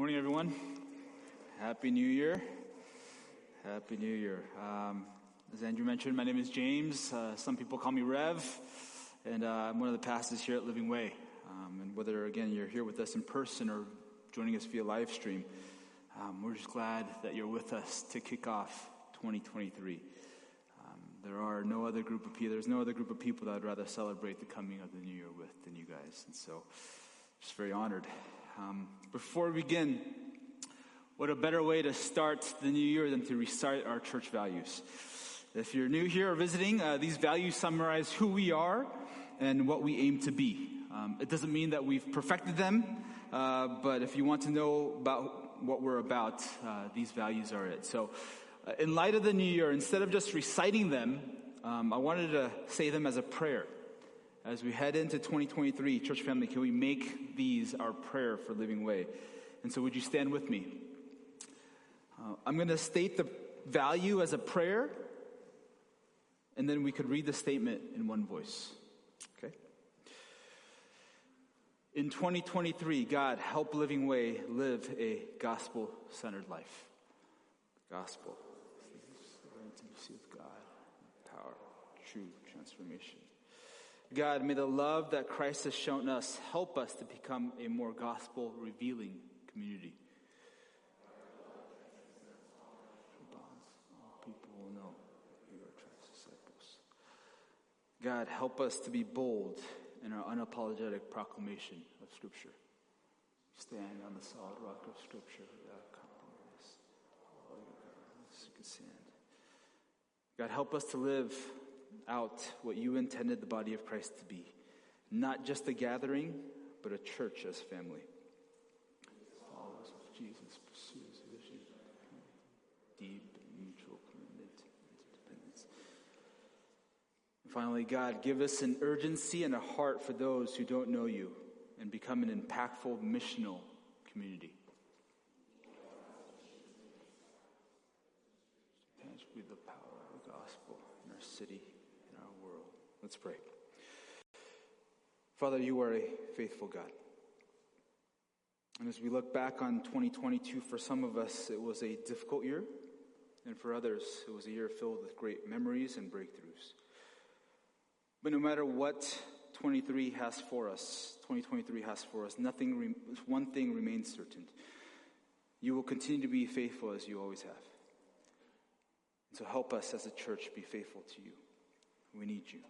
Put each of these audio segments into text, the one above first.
Morning, everyone. Happy New Year. Happy New Year. Um, as Andrew mentioned, my name is James. Uh, some people call me Rev, and uh, I'm one of the pastors here at Living Way. Um, and whether, again, you're here with us in person or joining us via live stream, um, we're just glad that you're with us to kick off 2023. Um, there are no other group of people, there's no other group of people that I'd rather celebrate the coming of the new year with than you guys. And so, just very honored. Um, before we begin, what a better way to start the new year than to recite our church values. If you're new here or visiting, uh, these values summarize who we are and what we aim to be. Um, it doesn't mean that we've perfected them, uh, but if you want to know about what we're about, uh, these values are it. So, uh, in light of the new year, instead of just reciting them, um, I wanted to say them as a prayer. As we head into 2023, church family, can we make these our prayer for Living Way? And so, would you stand with me? Uh, I'm going to state the value as a prayer, and then we could read the statement in one voice. Okay? In 2023, God, help Living Way live a gospel centered life. Gospel. Intimacy with God, power, true transformation. God, may the love that Christ has shown us help us to become a more gospel revealing community. God, help us to be bold in our unapologetic proclamation of Scripture. Stand on the solid rock of Scripture without compromise. God, help us to live out what you intended the body of Christ to be. Not just a gathering, but a church as family. Jesus pursues vision, deep mutual commitment to dependence. And finally, God, give us an urgency and a heart for those who don't know you and become an impactful missional community. Be the power of the gospel in our city Let's pray. Father, you are a faithful God. And as we look back on 2022, for some of us, it was a difficult year. And for others, it was a year filled with great memories and breakthroughs. But no matter what 23 has for us, 2023 has for us, nothing, one thing remains certain. You will continue to be faithful as you always have. So help us as a church be faithful to you. We need you.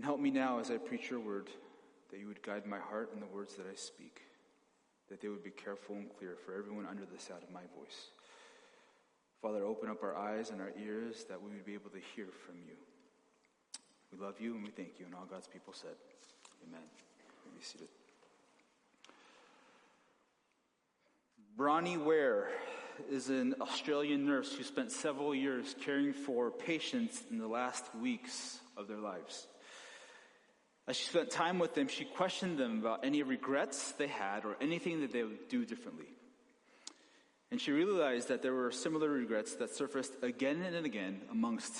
And help me now as I preach your word that you would guide my heart and the words that I speak, that they would be careful and clear for everyone under the sound of my voice. Father, open up our eyes and our ears that we would be able to hear from you. We love you and we thank you. And all God's people said, Amen. Be seated. Bronnie Ware is an Australian nurse who spent several years caring for patients in the last weeks of their lives. As she spent time with them, she questioned them about any regrets they had or anything that they would do differently. And she realized that there were similar regrets that surfaced again and again amongst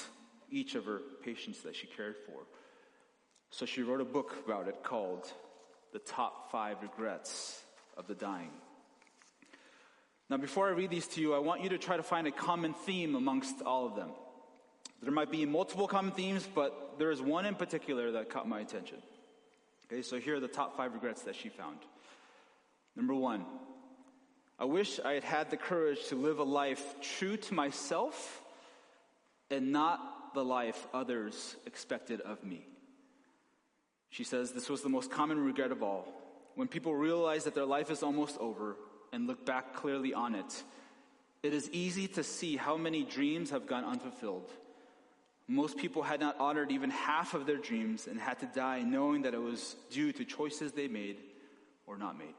each of her patients that she cared for. So she wrote a book about it called The Top Five Regrets of the Dying. Now, before I read these to you, I want you to try to find a common theme amongst all of them. There might be multiple common themes, but there is one in particular that caught my attention. Okay, so here are the top five regrets that she found. Number one, I wish I had had the courage to live a life true to myself and not the life others expected of me. She says this was the most common regret of all. When people realize that their life is almost over and look back clearly on it, it is easy to see how many dreams have gone unfulfilled most people had not honored even half of their dreams and had to die knowing that it was due to choices they made or not made.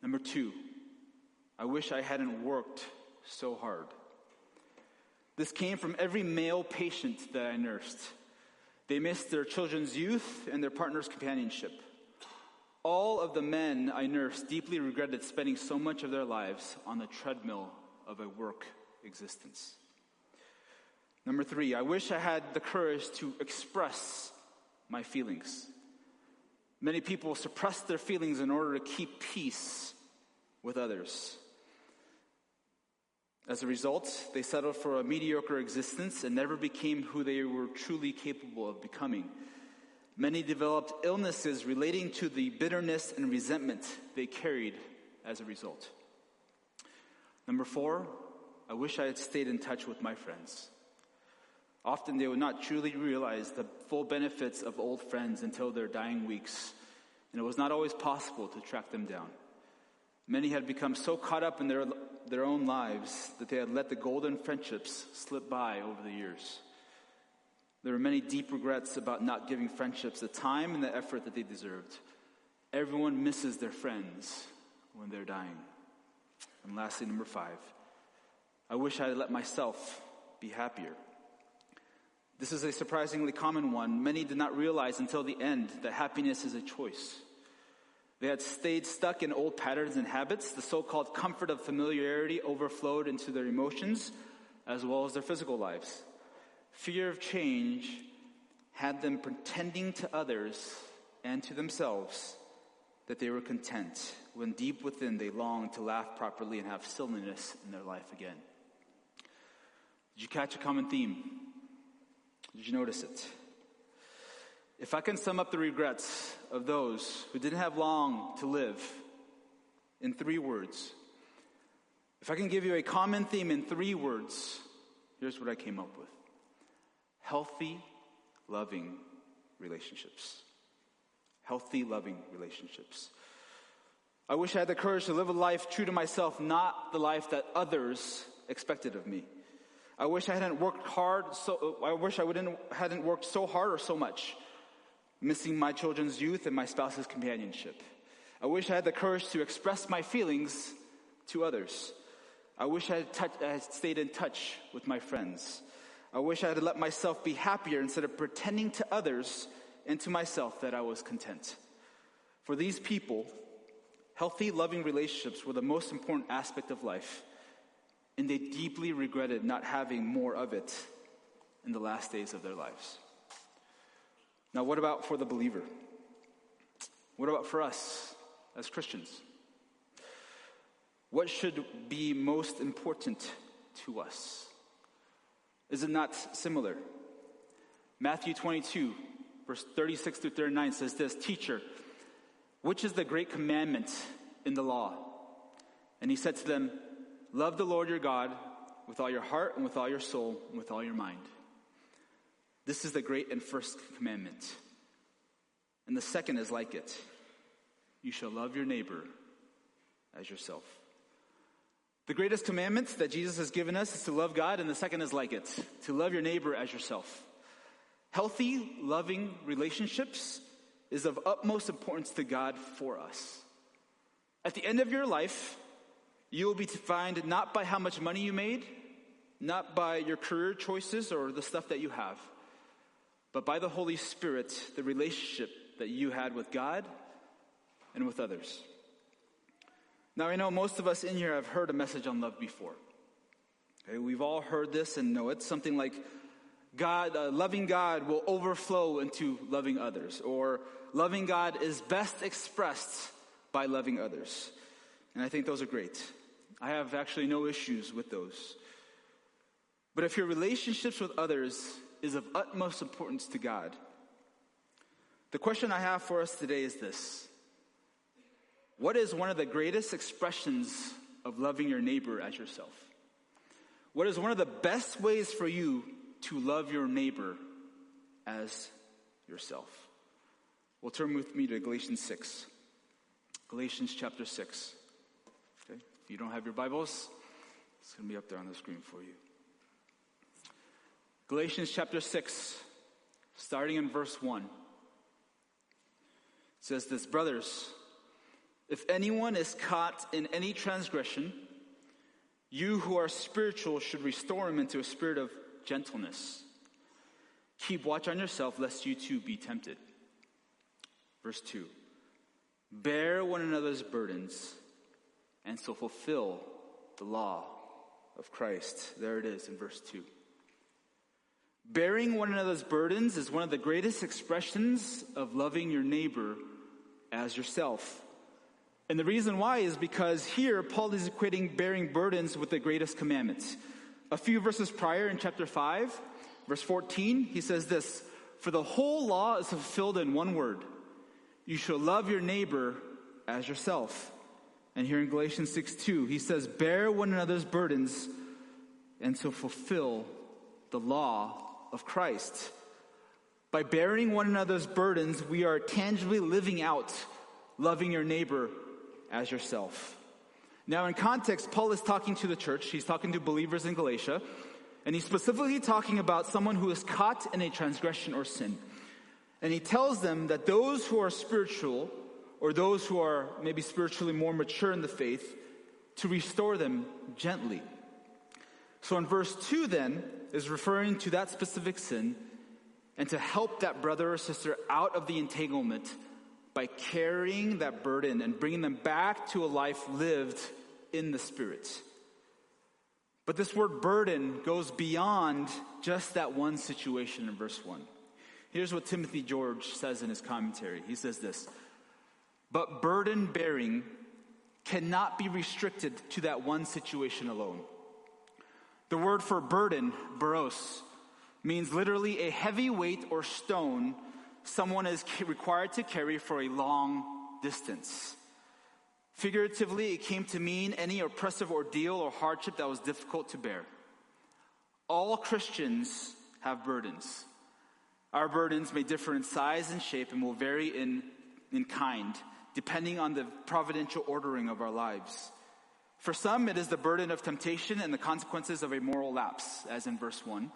Number two, I wish I hadn't worked so hard. This came from every male patient that I nursed. They missed their children's youth and their partner's companionship. All of the men I nursed deeply regretted spending so much of their lives on the treadmill of a work existence. Number three, I wish I had the courage to express my feelings. Many people suppress their feelings in order to keep peace with others. As a result, they settled for a mediocre existence and never became who they were truly capable of becoming. Many developed illnesses relating to the bitterness and resentment they carried as a result. Number four, I wish I had stayed in touch with my friends. Often they would not truly realize the full benefits of old friends until their dying weeks, and it was not always possible to track them down. Many had become so caught up in their, their own lives that they had let the golden friendships slip by over the years. There were many deep regrets about not giving friendships the time and the effort that they deserved. Everyone misses their friends when they're dying. And lastly, number five, I wish I had let myself be happier. This is a surprisingly common one. Many did not realize until the end that happiness is a choice. They had stayed stuck in old patterns and habits. The so called comfort of familiarity overflowed into their emotions as well as their physical lives. Fear of change had them pretending to others and to themselves that they were content when deep within they longed to laugh properly and have silliness in their life again. Did you catch a common theme? Did you notice it? If I can sum up the regrets of those who didn't have long to live in three words, if I can give you a common theme in three words, here's what I came up with healthy, loving relationships. Healthy, loving relationships. I wish I had the courage to live a life true to myself, not the life that others expected of me. I wish I hadn't worked hard so, I wish I wouldn't, hadn't worked so hard or so much, missing my children's youth and my spouse's companionship. I wish I had the courage to express my feelings to others. I wish I had, touch, I had stayed in touch with my friends. I wish I had let myself be happier instead of pretending to others and to myself that I was content. For these people, healthy, loving relationships were the most important aspect of life and they deeply regretted not having more of it in the last days of their lives. Now, what about for the believer? What about for us as Christians? What should be most important to us? Is it not similar? Matthew 22, verse 36 through 39 says this Teacher, which is the great commandment in the law? And he said to them, Love the Lord your God with all your heart and with all your soul and with all your mind. This is the great and first commandment. And the second is like it you shall love your neighbor as yourself. The greatest commandment that Jesus has given us is to love God, and the second is like it to love your neighbor as yourself. Healthy, loving relationships is of utmost importance to God for us. At the end of your life, you will be defined not by how much money you made, not by your career choices or the stuff that you have, but by the Holy Spirit, the relationship that you had with God and with others. Now, I know most of us in here have heard a message on love before. Okay, we've all heard this and know it. Something like, God, uh, loving God will overflow into loving others, or loving God is best expressed by loving others. And I think those are great. I have actually no issues with those. But if your relationships with others is of utmost importance to God, the question I have for us today is this What is one of the greatest expressions of loving your neighbor as yourself? What is one of the best ways for you to love your neighbor as yourself? Well, turn with me to Galatians 6. Galatians chapter 6 you don't have your Bibles, it's going to be up there on the screen for you. Galatians chapter 6, starting in verse 1, says this Brothers, if anyone is caught in any transgression, you who are spiritual should restore him into a spirit of gentleness. Keep watch on yourself, lest you too be tempted. Verse 2 Bear one another's burdens and so fulfill the law of Christ. There it is in verse 2. Bearing one another's burdens is one of the greatest expressions of loving your neighbor as yourself. And the reason why is because here Paul is equating bearing burdens with the greatest commandments. A few verses prior in chapter 5, verse 14, he says this For the whole law is fulfilled in one word you shall love your neighbor as yourself. And here in Galatians 6 2, he says, Bear one another's burdens and so fulfill the law of Christ. By bearing one another's burdens, we are tangibly living out loving your neighbor as yourself. Now, in context, Paul is talking to the church. He's talking to believers in Galatia. And he's specifically talking about someone who is caught in a transgression or sin. And he tells them that those who are spiritual, or those who are maybe spiritually more mature in the faith, to restore them gently. So in verse 2 then is referring to that specific sin and to help that brother or sister out of the entanglement by carrying that burden and bringing them back to a life lived in the Spirit. But this word burden goes beyond just that one situation in verse 1. Here's what Timothy George says in his commentary. He says this But burden bearing cannot be restricted to that one situation alone. The word for burden, baros, means literally a heavy weight or stone someone is required to carry for a long distance. Figuratively, it came to mean any oppressive ordeal or hardship that was difficult to bear. All Christians have burdens. Our burdens may differ in size and shape and will vary in, in kind, depending on the providential ordering of our lives. For some, it is the burden of temptation and the consequences of a moral lapse, as in verse 1.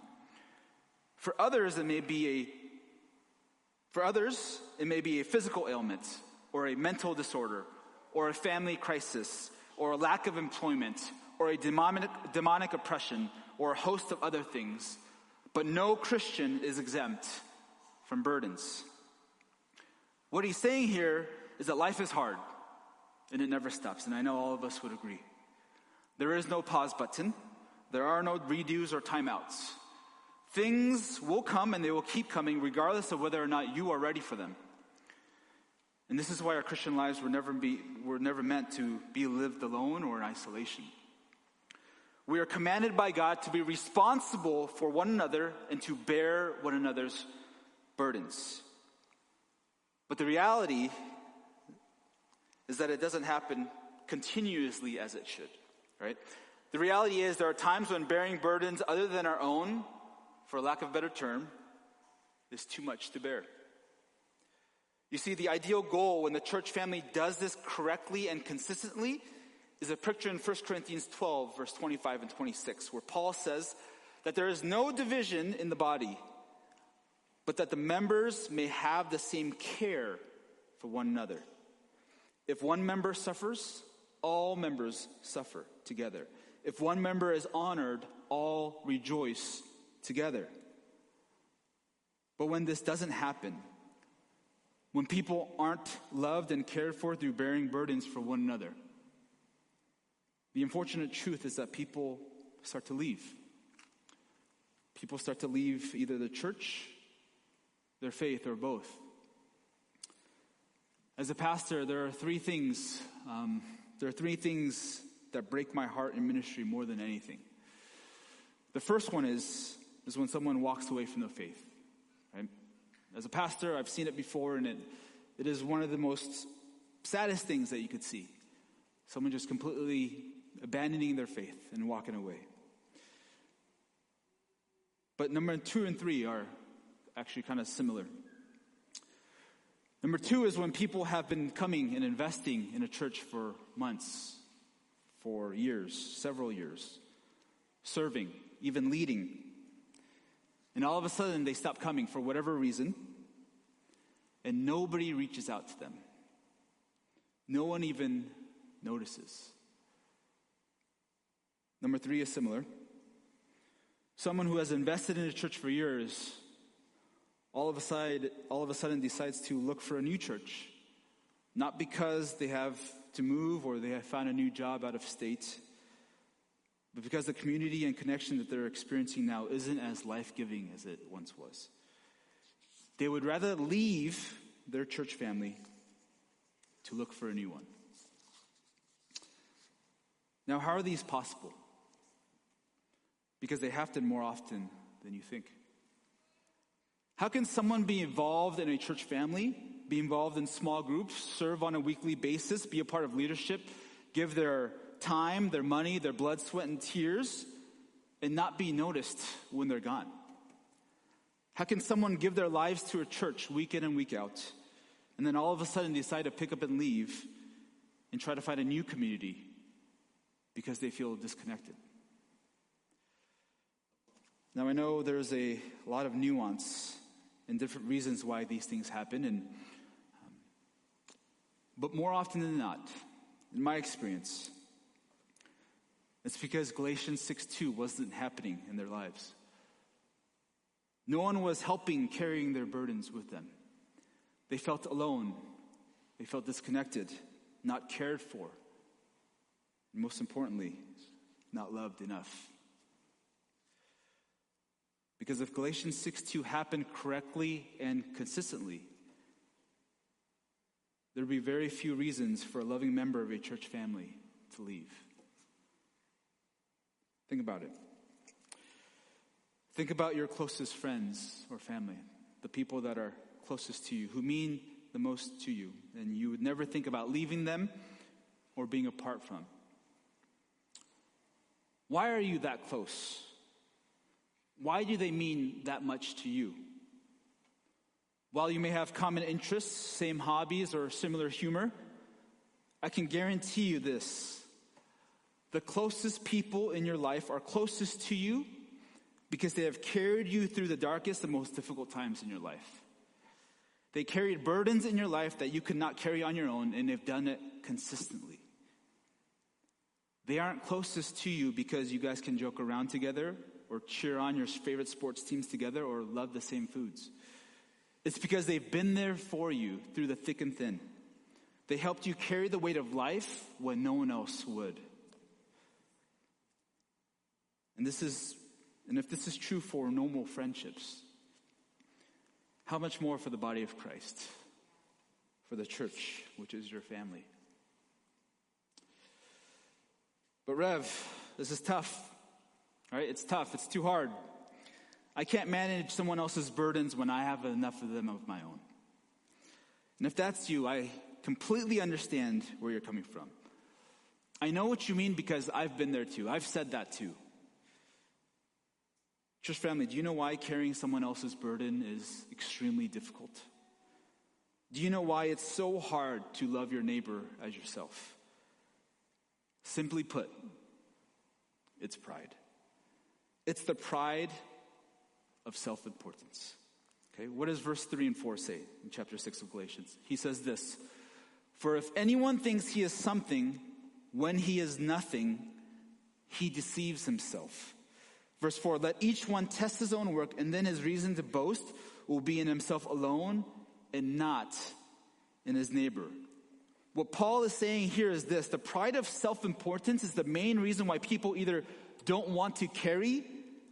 For others, it may be a for others, it may be a physical ailment or a mental disorder or a family crisis or a lack of employment or a demonic, demonic oppression or a host of other things. But no Christian is exempt from burdens. What he's saying here is that life is hard and it never stops. And I know all of us would agree. There is no pause button, there are no redos or timeouts. Things will come and they will keep coming regardless of whether or not you are ready for them. And this is why our Christian lives were never, be, were never meant to be lived alone or in isolation. We are commanded by God to be responsible for one another and to bear one another's burdens. But the reality is that it doesn't happen continuously as it should, right? The reality is there are times when bearing burdens other than our own, for lack of a better term, is too much to bear. You see, the ideal goal when the church family does this correctly and consistently is a picture in 1 Corinthians 12, verse 25 and 26, where Paul says that there is no division in the body, but that the members may have the same care for one another. If one member suffers, all members suffer together. If one member is honored, all rejoice together. But when this doesn't happen, when people aren't loved and cared for through bearing burdens for one another, the unfortunate truth is that people start to leave. People start to leave either the church their faith, or both. As a pastor, there are three things. Um, there are three things that break my heart in ministry more than anything. The first one is is when someone walks away from the faith. Right? As a pastor, I've seen it before, and it, it is one of the most saddest things that you could see. Someone just completely abandoning their faith and walking away. But number two and three are actually kind of similar. Number two is when people have been coming and investing in a church for months, for years, several years, serving, even leading. And all of a sudden they stop coming for whatever reason, and nobody reaches out to them. No one even notices. Number three is similar. Someone who has invested in a church for years all of a sudden, all of a sudden decides to look for a new church. Not because they have to move or they have found a new job out of state, but because the community and connection that they're experiencing now isn't as life giving as it once was. They would rather leave their church family to look for a new one. Now, how are these possible? Because they have happen more often than you think. How can someone be involved in a church family, be involved in small groups, serve on a weekly basis, be a part of leadership, give their time, their money, their blood, sweat, and tears, and not be noticed when they're gone? How can someone give their lives to a church week in and week out, and then all of a sudden decide to pick up and leave and try to find a new community because they feel disconnected? Now, I know there's a lot of nuance and different reasons why these things happen, and um, but more often than not, in my experience, it's because Galatians 6 2 wasn't happening in their lives. No one was helping carrying their burdens with them. They felt alone. They felt disconnected, not cared for. And most importantly, not loved enough. Because if Galatians 6 2 happened correctly and consistently, there would be very few reasons for a loving member of a church family to leave. Think about it. Think about your closest friends or family, the people that are closest to you, who mean the most to you, and you would never think about leaving them or being apart from. Why are you that close? Why do they mean that much to you? While you may have common interests, same hobbies, or similar humor, I can guarantee you this. The closest people in your life are closest to you because they have carried you through the darkest and most difficult times in your life. They carried burdens in your life that you could not carry on your own, and they've done it consistently. They aren't closest to you because you guys can joke around together or cheer on your favorite sports teams together or love the same foods. It's because they've been there for you through the thick and thin. They helped you carry the weight of life when no one else would. And this is and if this is true for normal friendships, how much more for the body of Christ, for the church, which is your family? But, Rev, this is tough. Right, it's tough. It's too hard. I can't manage someone else's burdens when I have enough of them of my own. And if that's you, I completely understand where you're coming from. I know what you mean because I've been there too. I've said that too. Church family, do you know why carrying someone else's burden is extremely difficult? Do you know why it's so hard to love your neighbor as yourself? Simply put, it's pride. It's the pride of self importance. Okay, what does verse 3 and 4 say in chapter 6 of Galatians? He says this For if anyone thinks he is something when he is nothing, he deceives himself. Verse 4 Let each one test his own work, and then his reason to boast will be in himself alone and not in his neighbor. What Paul is saying here is this the pride of self importance is the main reason why people either don't want to carry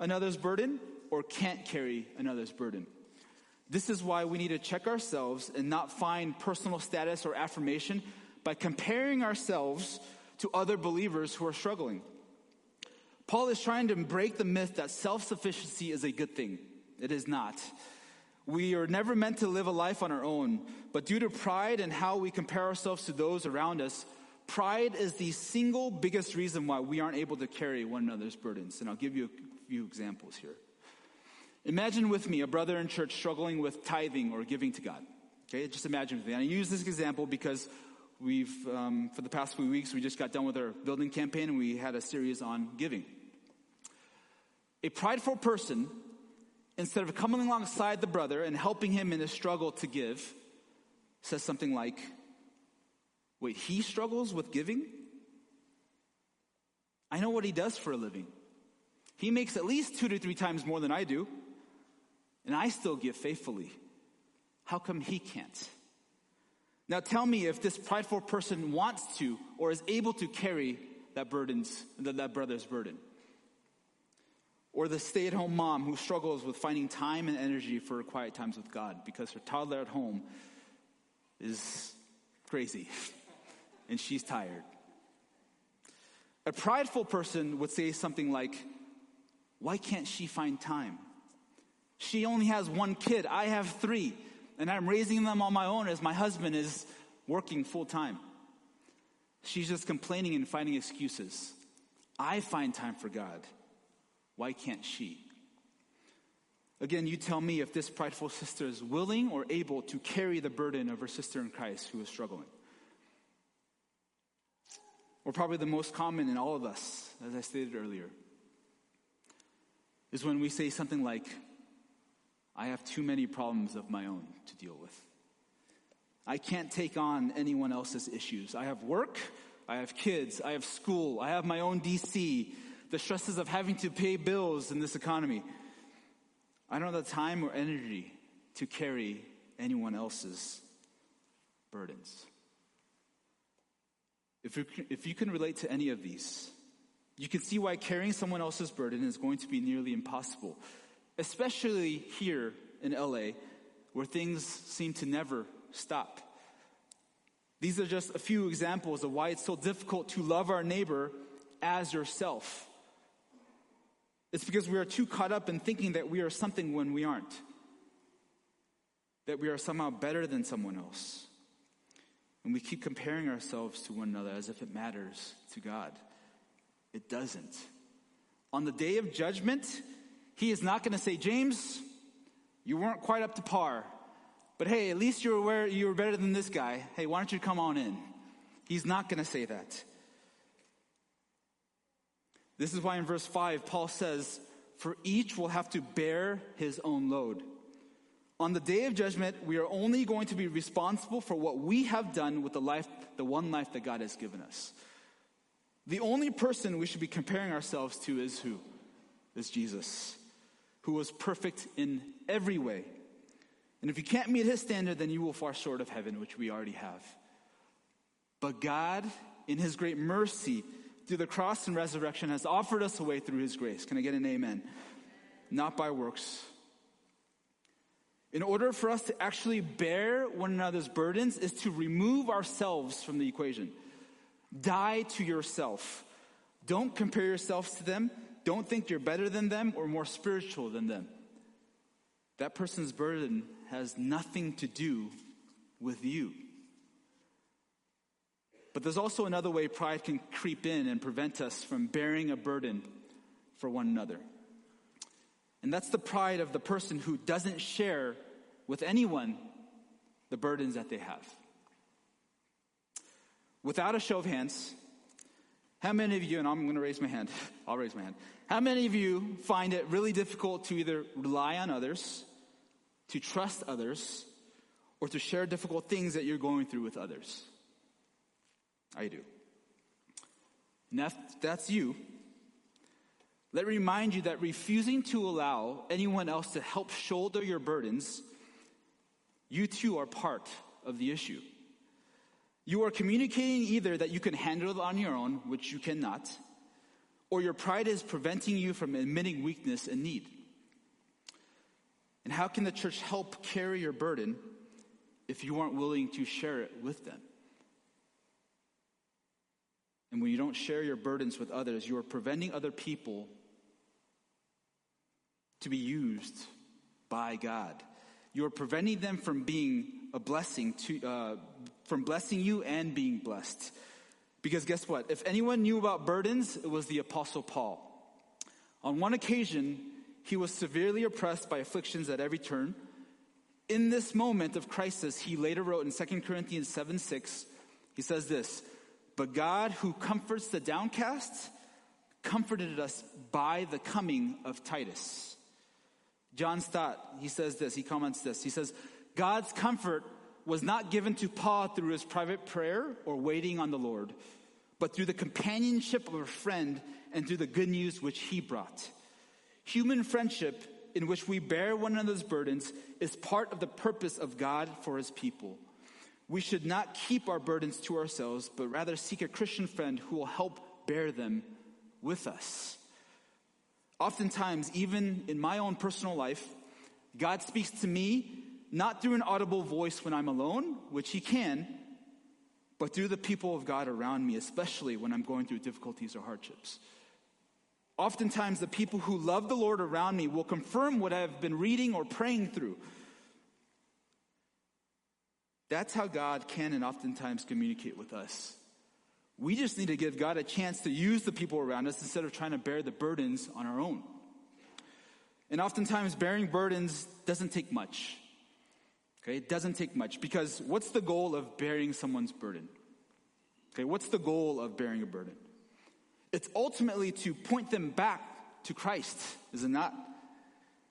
another's burden or can't carry another's burden. This is why we need to check ourselves and not find personal status or affirmation by comparing ourselves to other believers who are struggling. Paul is trying to break the myth that self sufficiency is a good thing. It is not. We are never meant to live a life on our own, but due to pride and how we compare ourselves to those around us, pride is the single biggest reason why we aren't able to carry one another's burdens. And I'll give you a few examples here. Imagine with me a brother in church struggling with tithing or giving to God. Okay, just imagine with me. And I use this example because we've, um, for the past few weeks, we just got done with our building campaign and we had a series on giving. A prideful person, instead of coming alongside the brother and helping him in his struggle to give, says something like, Wait, he struggles with giving? I know what he does for a living. He makes at least two to three times more than I do, and I still give faithfully. How come he can't? Now tell me if this prideful person wants to or is able to carry that burdens, that brother's burden. Or the stay at home mom who struggles with finding time and energy for quiet times with God because her toddler at home is crazy and she's tired. A prideful person would say something like, Why can't she find time? She only has one kid. I have three. And I'm raising them on my own as my husband is working full time. She's just complaining and finding excuses. I find time for God. Why can't she? Again, you tell me if this prideful sister is willing or able to carry the burden of her sister in Christ who is struggling. Or probably the most common in all of us, as I stated earlier, is when we say something like, I have too many problems of my own to deal with. I can't take on anyone else's issues. I have work, I have kids, I have school, I have my own DC, the stresses of having to pay bills in this economy. I don't have the time or energy to carry anyone else's burdens. If you, if you can relate to any of these, you can see why carrying someone else's burden is going to be nearly impossible especially here in LA, where things seem to never stop. These are just a few examples of why it's so difficult to love our neighbor as yourself. It's because we are too caught up in thinking that we are something when we aren't, that we are somehow better than someone else. And we keep comparing ourselves to one another as if it matters to God. It doesn't. On the day of judgment, he is not going to say, James, you weren't quite up to par. But hey, at least you're aware you were better than this guy. Hey, why don't you come on in? He's not going to say that. This is why in verse 5, Paul says, For each will have to bear his own load. On the day of judgment, we are only going to be responsible for what we have done with the life, the one life that God has given us. The only person we should be comparing ourselves to is who? Is Jesus who was perfect in every way. And if you can't meet his standard, then you will fall short of heaven, which we already have. But God, in his great mercy, through the cross and resurrection, has offered us a way through his grace. Can I get an amen? Not by works. In order for us to actually bear one another's burdens, is to remove ourselves from the equation. Die to yourself. Don't compare yourselves to them. Don't think you're better than them or more spiritual than them. That person's burden has nothing to do with you. But there's also another way pride can creep in and prevent us from bearing a burden for one another. And that's the pride of the person who doesn't share with anyone the burdens that they have. Without a show of hands, how many of you, and I'm going to raise my hand, I'll raise my hand. How many of you find it really difficult to either rely on others, to trust others, or to share difficult things that you're going through with others? I do. And if that's you, let me remind you that refusing to allow anyone else to help shoulder your burdens, you too are part of the issue. You are communicating either that you can handle it on your own, which you cannot, or your pride is preventing you from admitting weakness and need. And how can the church help carry your burden if you aren't willing to share it with them? And when you don't share your burdens with others, you are preventing other people to be used by God. You are preventing them from being a blessing to, uh, from blessing you and being blessed. Because guess what? If anyone knew about burdens, it was the Apostle Paul. On one occasion, he was severely oppressed by afflictions at every turn. In this moment of crisis, he later wrote in 2 Corinthians 7 6, he says this But God, who comforts the downcast, comforted us by the coming of Titus. John Stott, he says this, he comments this. He says, God's comfort was not given to Paul through his private prayer or waiting on the Lord, but through the companionship of a friend and through the good news which he brought. Human friendship, in which we bear one another's burdens, is part of the purpose of God for his people. We should not keep our burdens to ourselves, but rather seek a Christian friend who will help bear them with us. Oftentimes, even in my own personal life, God speaks to me not through an audible voice when I'm alone, which he can, but through the people of God around me, especially when I'm going through difficulties or hardships. Oftentimes, the people who love the Lord around me will confirm what I've been reading or praying through. That's how God can and oftentimes communicate with us. We just need to give God a chance to use the people around us instead of trying to bear the burdens on our own. And oftentimes, bearing burdens doesn't take much. Okay, it doesn't take much because what's the goal of bearing someone's burden? Okay, what's the goal of bearing a burden? It's ultimately to point them back to Christ, is it not?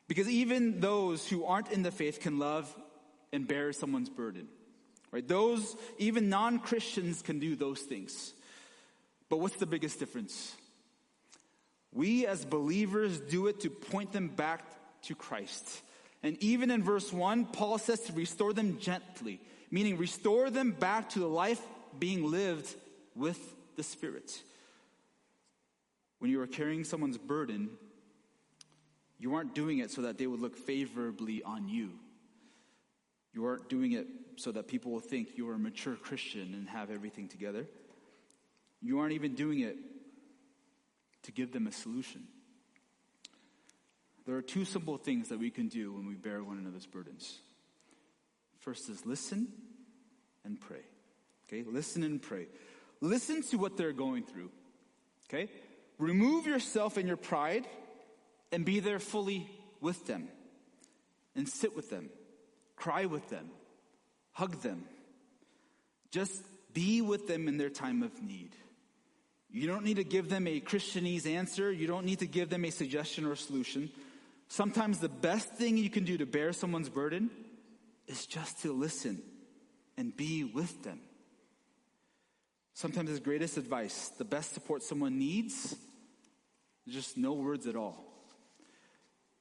Because even those who aren't in the faith can love and bear someone's burden. Right? Those, even non Christians can do those things. But what's the biggest difference? We as believers do it to point them back to Christ. And even in verse 1, Paul says to restore them gently, meaning restore them back to the life being lived with the Spirit. When you are carrying someone's burden, you aren't doing it so that they would look favorably on you. You aren't doing it so that people will think you are a mature Christian and have everything together. You aren't even doing it to give them a solution. There are two simple things that we can do when we bear one another's burdens. First is listen and pray. Okay, listen and pray. Listen to what they're going through. Okay? Remove yourself and your pride and be there fully with them. And sit with them. Cry with them. Hug them. Just be with them in their time of need. You don't need to give them a Christianese answer. You don't need to give them a suggestion or a solution. Sometimes the best thing you can do to bear someone's burden is just to listen and be with them. Sometimes the greatest advice, the best support someone needs, is just no words at all.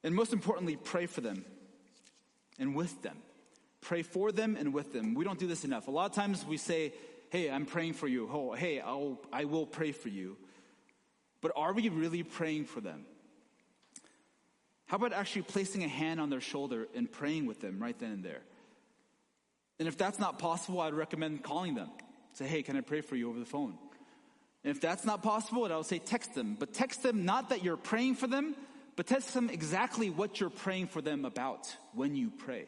And most importantly, pray for them and with them. Pray for them and with them. We don't do this enough. A lot of times we say, hey, I'm praying for you. Oh, hey, I'll, I will pray for you. But are we really praying for them? How about actually placing a hand on their shoulder and praying with them right then and there? And if that's not possible, I'd recommend calling them. Say, hey, can I pray for you over the phone? And if that's not possible, I would say text them. But text them not that you're praying for them, but text them exactly what you're praying for them about when you pray.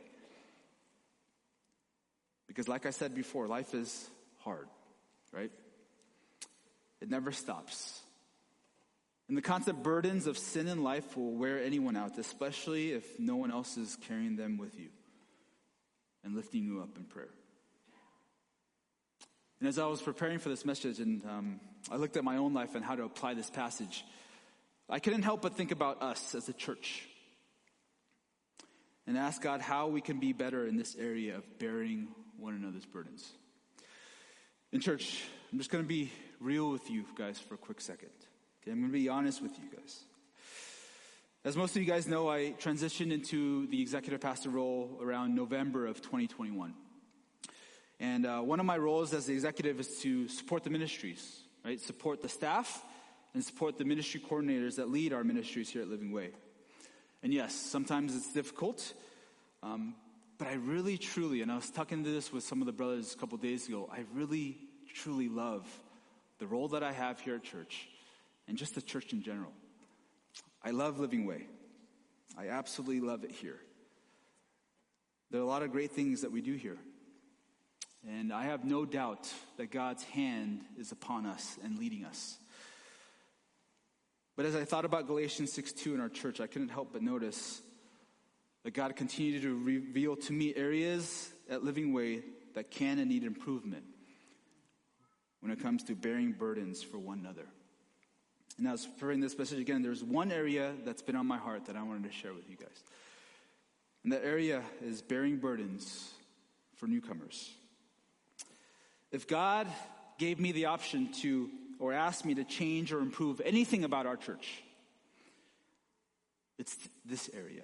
Because like I said before, life is hard, right? It never stops. And the constant burdens of sin in life will wear anyone out, especially if no one else is carrying them with you and lifting you up in prayer. And as I was preparing for this message and um, I looked at my own life and how to apply this passage, I couldn't help but think about us as a church and ask God how we can be better in this area of bearing one another's burdens. In church, I'm just going to be real with you guys for a quick second. Okay, I'm going to be honest with you guys. As most of you guys know, I transitioned into the executive pastor role around November of 2021. And uh, one of my roles as the executive is to support the ministries, right? Support the staff and support the ministry coordinators that lead our ministries here at Living Way. And yes, sometimes it's difficult, um, but I really, truly, and I was talking to this with some of the brothers a couple days ago, I really, truly love the role that I have here at church and just the church in general. I love Living Way. I absolutely love it here. There are a lot of great things that we do here. And I have no doubt that God's hand is upon us and leading us. But as I thought about Galatians 6 2 in our church, I couldn't help but notice that God continued to reveal to me areas at Living Way that can and need improvement when it comes to bearing burdens for one another. And as for in this message again, there's one area that's been on my heart that I wanted to share with you guys. And that area is bearing burdens for newcomers. If God gave me the option to, or asked me to change or improve anything about our church, it's this area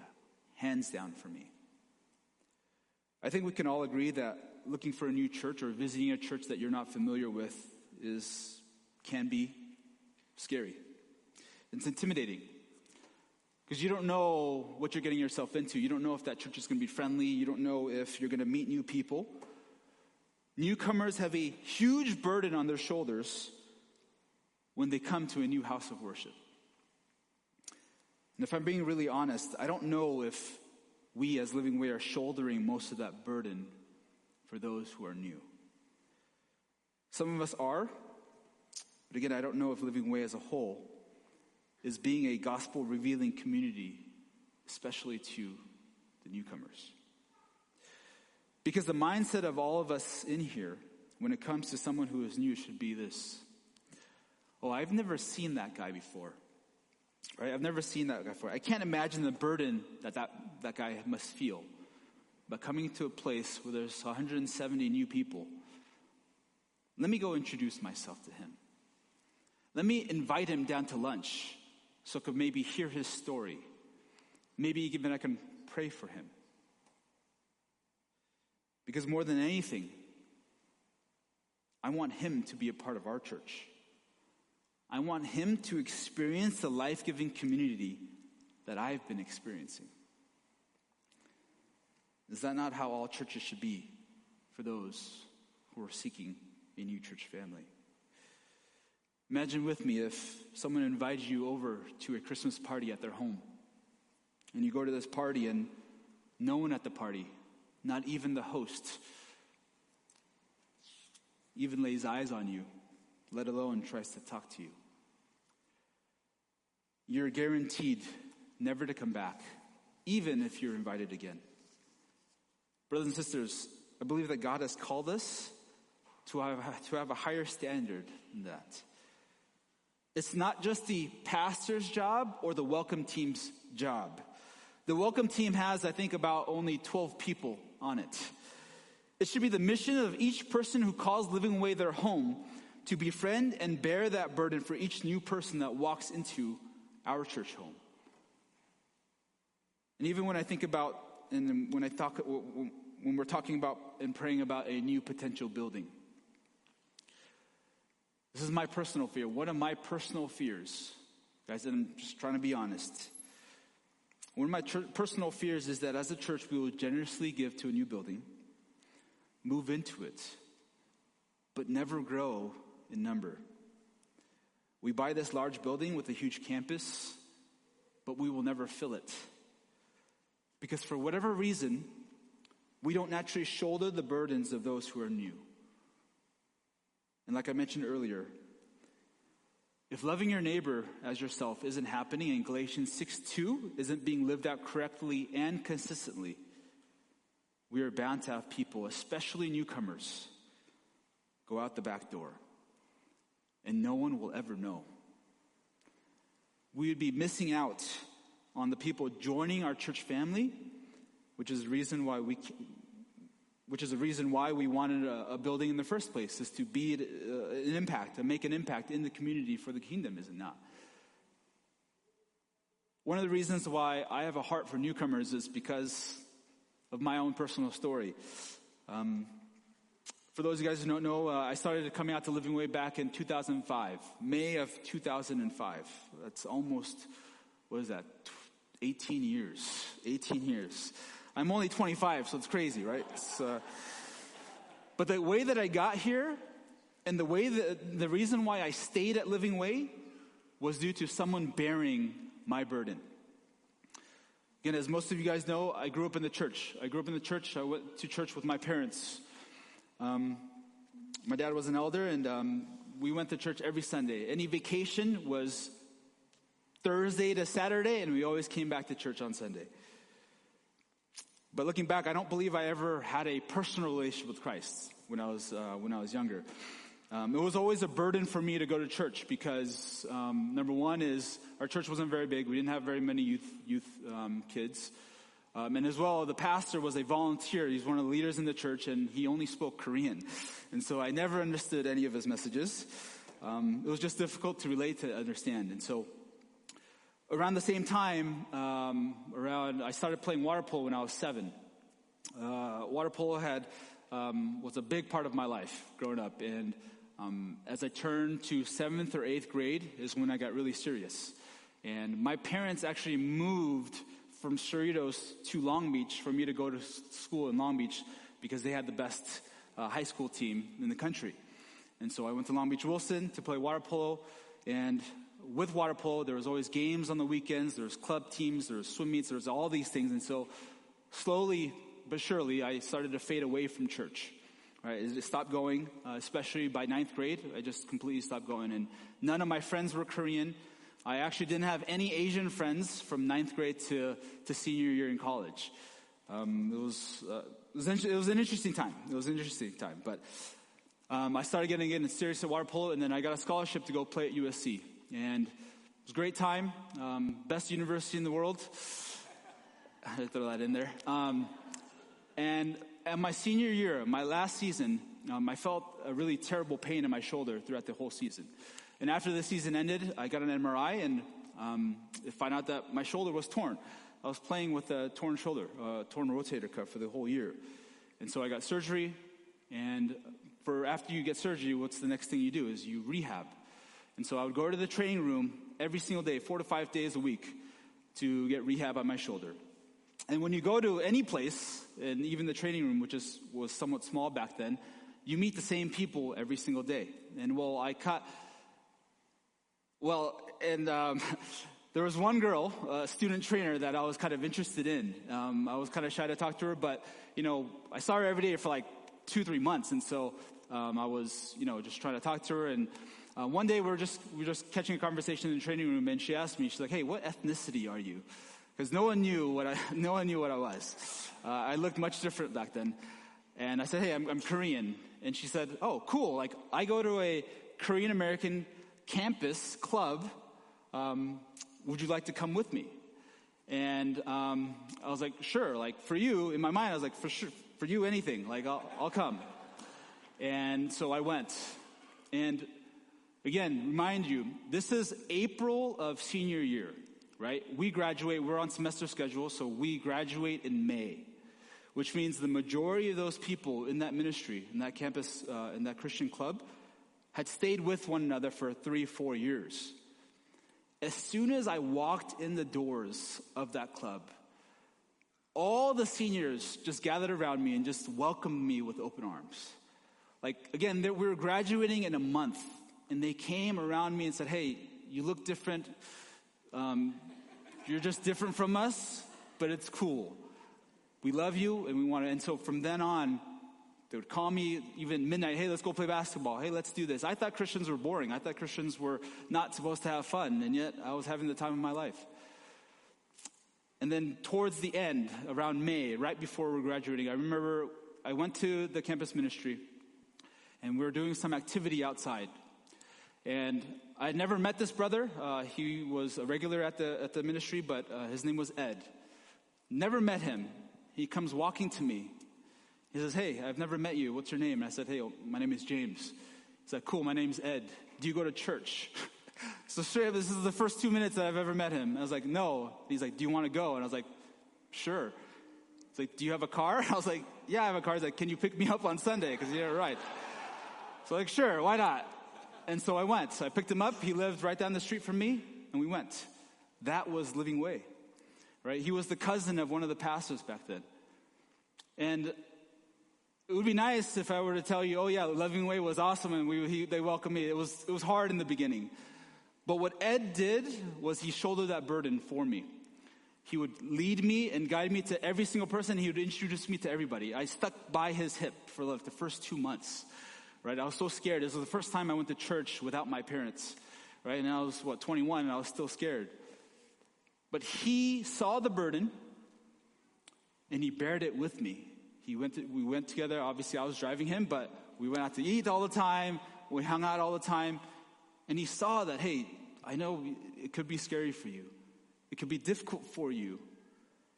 hands down for me. I think we can all agree that looking for a new church or visiting a church that you're not familiar with is can be scary. It's intimidating. Because you don't know what you're getting yourself into. You don't know if that church is going to be friendly. You don't know if you're going to meet new people. Newcomers have a huge burden on their shoulders when they come to a new house of worship. And if I'm being really honest, I don't know if we as Living Way are shouldering most of that burden for those who are new. Some of us are, but again, I don't know if Living Way as a whole is being a gospel revealing community, especially to the newcomers. Because the mindset of all of us in here, when it comes to someone who is new, should be this Oh, I've never seen that guy before. Right? I've never seen that guy before. I can't imagine the burden that that, that guy must feel. But coming to a place where there's 170 new people, let me go introduce myself to him. Let me invite him down to lunch so I could maybe hear his story. Maybe even I can pray for him. Because more than anything, I want him to be a part of our church. I want him to experience the life giving community that I've been experiencing. Is that not how all churches should be for those who are seeking a new church family? Imagine with me if someone invited you over to a Christmas party at their home. And you go to this party, and no one at the party, not even the host, even lays eyes on you, let alone tries to talk to you you're guaranteed never to come back, even if you're invited again. Brothers and sisters, I believe that God has called us to have, to have a higher standard than that. It's not just the pastor's job or the welcome team's job. The welcome team has, I think, about only 12 people on it. It should be the mission of each person who calls Living Way their home to befriend and bear that burden for each new person that walks into our church home. And even when I think about, and when I talk, when we're talking about and praying about a new potential building, this is my personal fear. One of my personal fears, guys, I'm just trying to be honest. One of my personal fears is that as a church, we will generously give to a new building, move into it, but never grow in number. We buy this large building with a huge campus, but we will never fill it. Because for whatever reason, we don't naturally shoulder the burdens of those who are new. And like I mentioned earlier, if loving your neighbor as yourself isn't happening and Galatians 6 2 isn't being lived out correctly and consistently, we are bound to have people, especially newcomers, go out the back door and no one will ever know. We would be missing out on the people joining our church family, which is the reason why we, which is the reason why we wanted a, a building in the first place, is to be uh, an impact, to make an impact in the community for the kingdom, is it not? One of the reasons why I have a heart for newcomers is because of my own personal story. Um, for those of you guys who don't know, uh, I started coming out to Living Way back in 2005, May of 2005. That's almost, what is that, 18 years. 18 years. I'm only 25, so it's crazy, right? It's, uh, but the way that I got here and the way that, the reason why I stayed at Living Way was due to someone bearing my burden. Again, as most of you guys know, I grew up in the church. I grew up in the church. I went to church with my parents. Um, my dad was an elder, and um, we went to church every Sunday. Any vacation was Thursday to Saturday, and we always came back to church on Sunday. But looking back, I don't believe I ever had a personal relationship with Christ when I was uh, when I was younger. Um, it was always a burden for me to go to church because um, number one is our church wasn't very big. We didn't have very many youth youth um, kids. Um, and as well, the pastor was a volunteer. He's one of the leaders in the church, and he only spoke Korean. And so I never understood any of his messages. Um, it was just difficult to relate to understand. And so around the same time, um, around I started playing water polo when I was seven. Uh, water polo had um, was a big part of my life growing up, and um, as I turned to seventh or eighth grade is when I got really serious. And my parents actually moved from Cerritos to Long Beach for me to go to school in Long Beach because they had the best uh, high school team in the country. And so I went to Long Beach Wilson to play water polo. And with water polo, there was always games on the weekends. There was club teams. There was swim meets. There was all these things. And so slowly but surely, I started to fade away from church. Right, it stopped going, uh, especially by ninth grade. I just completely stopped going, and none of my friends were Korean. I actually didn't have any Asian friends from ninth grade to, to senior year in college. Um, it was uh, it was, it was an interesting time. It was an interesting time, but um, I started getting in serious at water polo, and then I got a scholarship to go play at USC, and it was a great time. Um, best university in the world. I throw that in there. Um, and at my senior year, my last season, um, I felt a really terrible pain in my shoulder throughout the whole season. And after the season ended, I got an MRI and um, found out that my shoulder was torn. I was playing with a torn shoulder, a torn rotator cuff for the whole year. And so I got surgery. And for after you get surgery, what's the next thing you do is you rehab. And so I would go to the training room every single day, four to five days a week, to get rehab on my shoulder. And when you go to any place, and even the training room, which is, was somewhat small back then, you meet the same people every single day. And well, I cut, well, and um, there was one girl, a student trainer, that I was kind of interested in. Um, I was kind of shy to talk to her, but, you know, I saw her every day for like two, three months. And so um, I was, you know, just trying to talk to her. And uh, one day we were just, we were just catching a conversation in the training room, and she asked me, she's like, hey, what ethnicity are you? because no one knew what I, no one knew what I was. Uh, I looked much different back then. And I said, hey, I'm, I'm Korean. And she said, oh, cool. Like, I go to a Korean American campus club. Um, would you like to come with me? And um, I was like, sure. Like, for you, in my mind, I was like, for sure, for you, anything. Like, I'll, I'll come. And so I went. And again, remind you, this is April of senior year right? We graduate, we're on semester schedule, so we graduate in May, which means the majority of those people in that ministry, in that campus, uh, in that Christian club, had stayed with one another for three, four years. As soon as I walked in the doors of that club, all the seniors just gathered around me and just welcomed me with open arms. Like, again, we were graduating in a month, and they came around me and said, Hey, you look different. Um, you're just different from us, but it's cool. We love you and we want to. And so from then on, they would call me even midnight, hey, let's go play basketball. Hey, let's do this. I thought Christians were boring. I thought Christians were not supposed to have fun. And yet I was having the time of my life. And then towards the end, around May, right before we are graduating, I remember I went to the campus ministry and we were doing some activity outside. And I had never met this brother. Uh, he was a regular at the, at the ministry, but uh, his name was Ed. Never met him. He comes walking to me. He says, Hey, I've never met you. What's your name? And I said, Hey, oh, my name is James. He's like, Cool, my name's Ed. Do you go to church? so straight up, this is the first two minutes that I've ever met him. I was like, No. He's like, Do you want to go? And I was like, Sure. He's like, Do you have a car? I was like, Yeah, I have a car. He's like, Can you pick me up on Sunday? Because you're right. So like, sure, why not? And so I went. I picked him up. He lived right down the street from me, and we went. That was Living Way, right? He was the cousin of one of the pastors back then. And it would be nice if I were to tell you, oh yeah, Living Way was awesome and we, he, they welcomed me. It was, it was hard in the beginning. But what Ed did was he shouldered that burden for me. He would lead me and guide me to every single person. He would introduce me to everybody. I stuck by his hip for like the first two months right? I was so scared. This was the first time I went to church without my parents, right? And I was, what, 21, and I was still scared. But he saw the burden, and he bared it with me. He went to, we went together. Obviously, I was driving him, but we went out to eat all the time. We hung out all the time. And he saw that, hey, I know it could be scary for you. It could be difficult for you.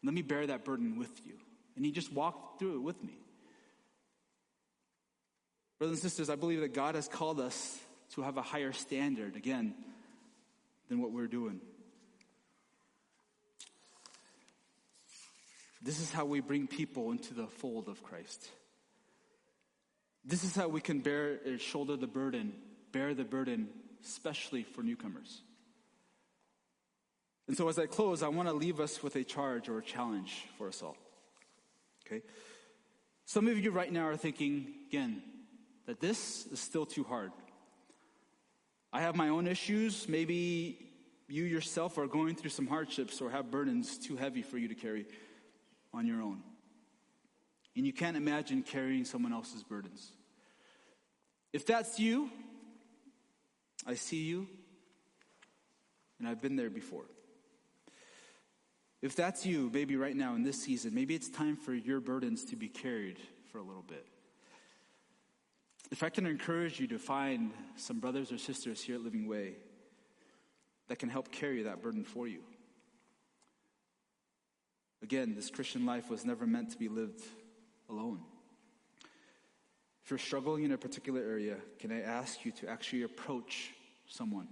Let me bear that burden with you. And he just walked through it with me. Brothers and sisters, I believe that God has called us to have a higher standard, again, than what we're doing. This is how we bring people into the fold of Christ. This is how we can bear or shoulder the burden, bear the burden, especially for newcomers. And so as I close, I want to leave us with a charge or a challenge for us all. Okay? Some of you right now are thinking, again, that this is still too hard. I have my own issues. Maybe you yourself are going through some hardships or have burdens too heavy for you to carry on your own. And you can't imagine carrying someone else's burdens. If that's you, I see you, and I've been there before. If that's you, maybe right now in this season, maybe it's time for your burdens to be carried for a little bit. If I can encourage you to find some brothers or sisters here at Living Way that can help carry that burden for you. Again, this Christian life was never meant to be lived alone. If you're struggling in a particular area, can I ask you to actually approach someone?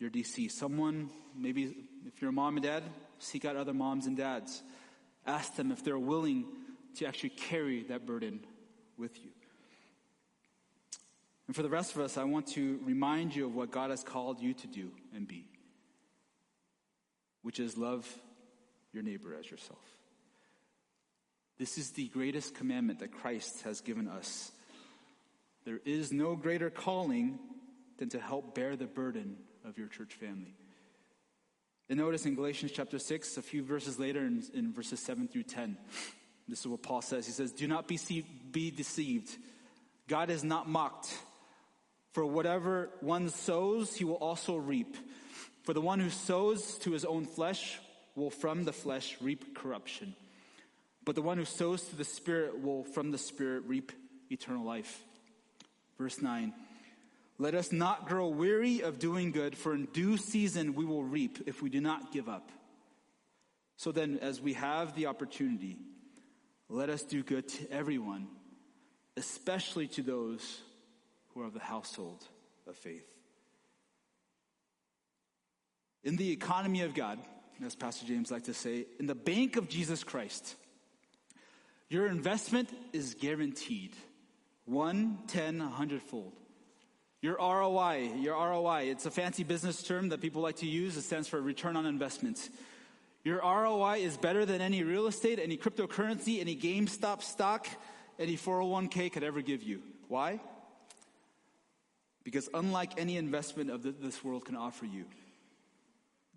Your DC, someone, maybe if you're a mom and dad, seek out other moms and dads. Ask them if they're willing to actually carry that burden with you. And for the rest of us, I want to remind you of what God has called you to do and be, which is love your neighbor as yourself. This is the greatest commandment that Christ has given us. There is no greater calling than to help bear the burden of your church family. And notice in Galatians chapter 6, a few verses later, in, in verses 7 through 10, this is what Paul says. He says, Do not be, be deceived. God is not mocked. For whatever one sows, he will also reap. For the one who sows to his own flesh will from the flesh reap corruption. But the one who sows to the Spirit will from the Spirit reap eternal life. Verse 9 Let us not grow weary of doing good, for in due season we will reap if we do not give up. So then, as we have the opportunity, let us do good to everyone, especially to those who are of the household of faith. In the economy of God, as Pastor James likes to say, in the bank of Jesus Christ, your investment is guaranteed. One, ten, a hundredfold. Your ROI, your ROI, it's a fancy business term that people like to use. It stands for return on investment. Your ROI is better than any real estate, any cryptocurrency, any GameStop stock, any 401k could ever give you. Why? Because unlike any investment of this world can offer you,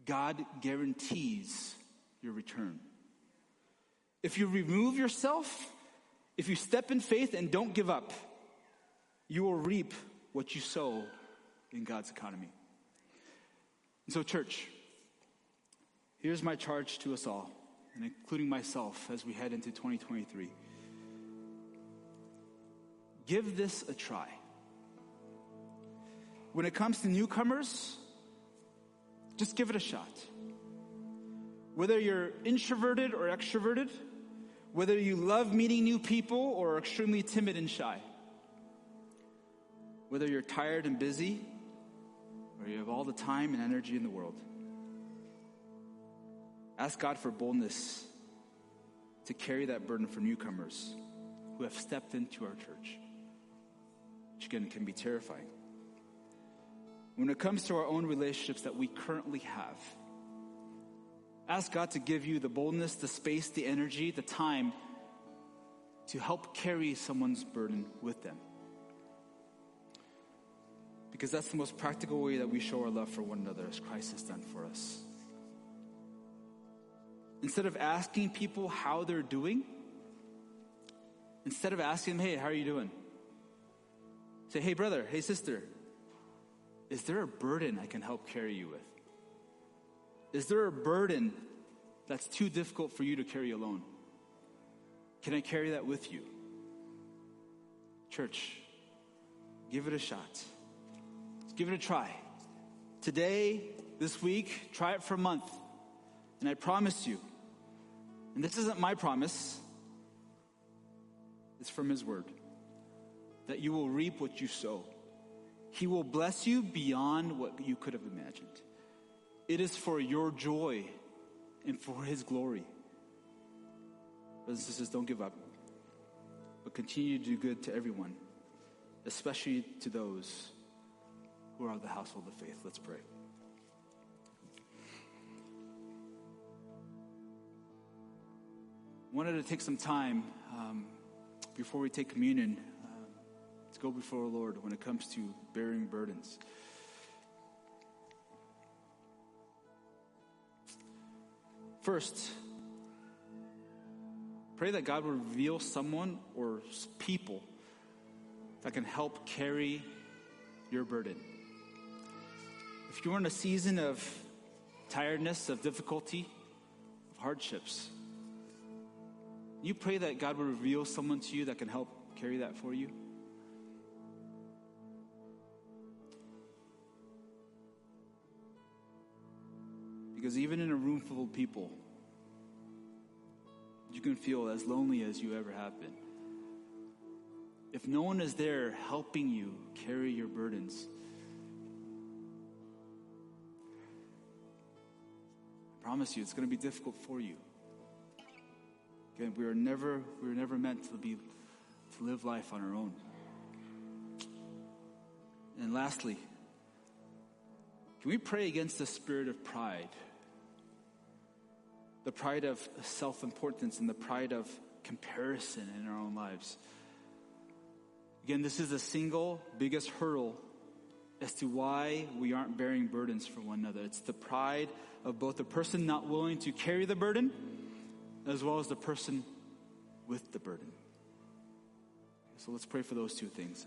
God guarantees your return. If you remove yourself, if you step in faith and don't give up, you will reap what you sow in God's economy. And so, church, here's my charge to us all, and including myself as we head into 2023. Give this a try. When it comes to newcomers, just give it a shot. Whether you're introverted or extroverted, whether you love meeting new people or are extremely timid and shy, whether you're tired and busy or you have all the time and energy in the world, ask God for boldness to carry that burden for newcomers who have stepped into our church, which again can be terrifying when it comes to our own relationships that we currently have. Ask God to give you the boldness, the space, the energy, the time to help carry someone's burden with them. Because that's the most practical way that we show our love for one another as Christ has done for us. Instead of asking people how they're doing, instead of asking them, hey, how are you doing? Say, hey, brother, hey, sister, is there a burden I can help carry you with? Is there a burden that's too difficult for you to carry alone? Can I carry that with you? Church, give it a shot. Give it a try. Today, this week, try it for a month. And I promise you, and this isn't my promise, it's from His Word, that you will reap what you sow. He will bless you beyond what you could have imagined. It is for your joy and for His glory. Brothers and sisters, don't give up, but continue to do good to everyone, especially to those who are of the household of faith. Let's pray. wanted to take some time um, before we take communion, let's go before the Lord when it comes to bearing burdens. First, pray that God will reveal someone or people that can help carry your burden. If you're in a season of tiredness, of difficulty, of hardships, you pray that God will reveal someone to you that can help carry that for you. Because even in a room full of people, you can feel as lonely as you ever have been. If no one is there helping you carry your burdens, I promise you it's going to be difficult for you. Again, we are never we are never meant to be to live life on our own. And lastly, can we pray against the spirit of pride? the pride of self importance and the pride of comparison in our own lives. Again, this is the single biggest hurdle as to why we aren't bearing burdens for one another. It's the pride of both the person not willing to carry the burden as well as the person with the burden. So let's pray for those two things.